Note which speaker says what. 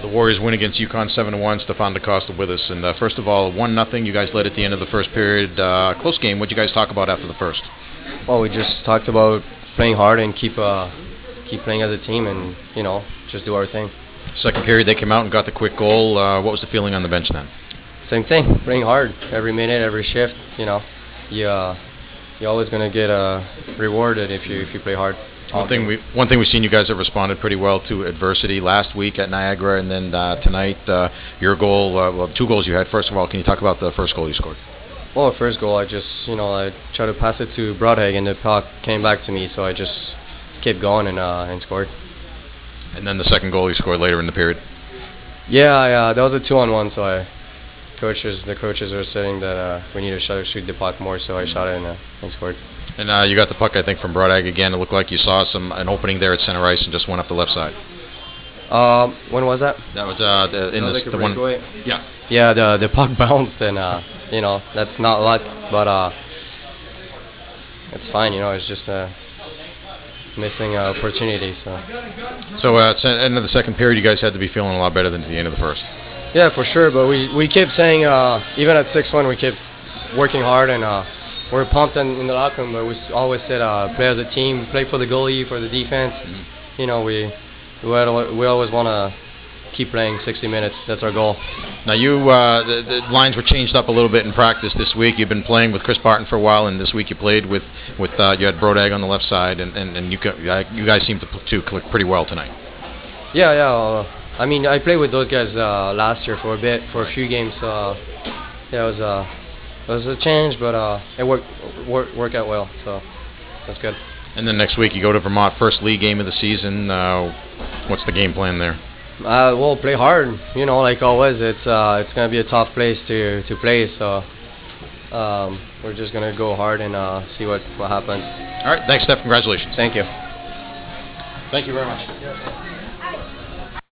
Speaker 1: The Warriors win against UConn 7 1. Stefan DaCosta with us. And uh, first of all, 1 nothing. You guys led at the end of the first period. Uh, close game. What you guys talk about after the first?
Speaker 2: Well, we just talked about playing hard and keep uh, keep playing as a team and, you know, just do our thing.
Speaker 1: Second period, they came out and got the quick goal. Uh, what was the feeling on the bench then?
Speaker 2: Same thing, playing hard every minute, every shift. You know, you uh, you're always gonna get uh, rewarded if you if you play hard.
Speaker 1: One thing we one thing we've seen you guys have responded pretty well to adversity last week at Niagara and then uh, tonight uh, your goal uh, well two goals you had first of all can you talk about the first goal you scored
Speaker 2: Well, first goal I just you know I tried to pass it to Broadhag and the puck came back to me so I just kept going and uh, and scored.
Speaker 1: and then the second goal you scored later in the period
Speaker 2: Yeah, I, uh, that was a two on one so I coaches the coaches were saying that uh, we need to shoot, shoot the puck more so I shot it and, uh, and scored.
Speaker 1: and uh, you got the puck I think from Broadegg again it looked like you saw some an opening there at center ice and just went up the left side
Speaker 2: Um, when was that?
Speaker 1: that was uh, the, in
Speaker 2: That
Speaker 1: this
Speaker 2: like
Speaker 1: the one
Speaker 2: breakaway?
Speaker 1: yeah
Speaker 2: Yeah, the the puck bounced and uh, you know that's not luck, but uh, it's fine. You know, it's just a missing uh, opportunity. So
Speaker 1: so uh, at the end of the second period you guys had to be feeling a lot better than at the end of the first
Speaker 2: yeah, for sure. But we we kept saying uh, even at six one we kept working hard and uh, we're pumped in, in the locker room. But we always said uh, play as a team, play for the goalie, for the defense. You know, we we al- we always want to keep playing 60 minutes. That's our goal.
Speaker 1: Now you, uh, the, the lines were changed up a little bit in practice this week. You've been playing with Chris Barton for a while, and this week you played with, with uh, you had Brodag on the left side, and, and, and you, you guys seem to, to click pretty well tonight.
Speaker 2: Yeah, yeah. Uh, I mean, I played with those guys uh, last year for a bit, for a few games. Uh, yeah, it was uh, it was a change, but uh, it worked worked worked out well. So that's good.
Speaker 1: And then next week you go to Vermont, first league game of the season. Uh, what's the game plan there?
Speaker 2: Uh, we'll play hard. You know, like always. It's uh, it's gonna be a tough place to to play. So um, we're just gonna go hard and uh, see what what happens.
Speaker 1: All right, thanks, Steph. Congratulations.
Speaker 2: Thank you.
Speaker 1: Thank you very much.